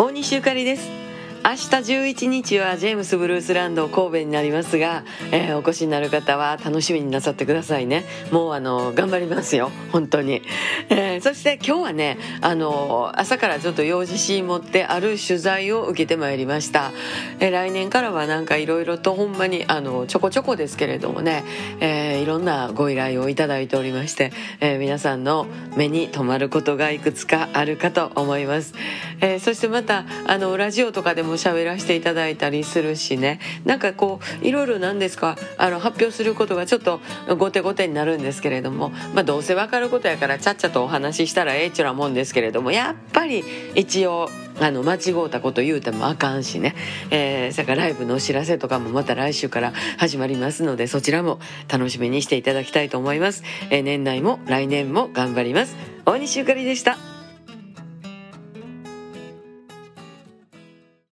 大西ゆかりです。明日11日はジェームスブルースランド神戸になりますが、えー、お越しになる方は楽しみになさってくださいね。もうあの頑張りますよ。本当に、えー、そして今日はねあの朝からちょっと用事し持ってある取材を受けてまいりました、えー、来年からはなんかいろいろとほんまにあのちょこちょこですけれどもね、えー、いろんなご依頼をいただいておりまして、えー、皆さんの目に留まることがいくつかあるかと思います、えー、そしてまたあのラジオとかでもも喋らせていただいたりするしね。なんかこういろいろなんですか？あの発表することがちょっと後手後手になるんですけれども、まあ、どうせ分かることやからちゃっちゃとお話ししたらええっちゅうなもんですけれどもやっぱり一応あの間違うたこと言うてもあかんしね、えー、それからライブのお知らせとかもまた来週から始まりますのでそちらも楽しみにしていただきたいと思います、えー、年内も来年も頑張ります。大西ゆかりでした。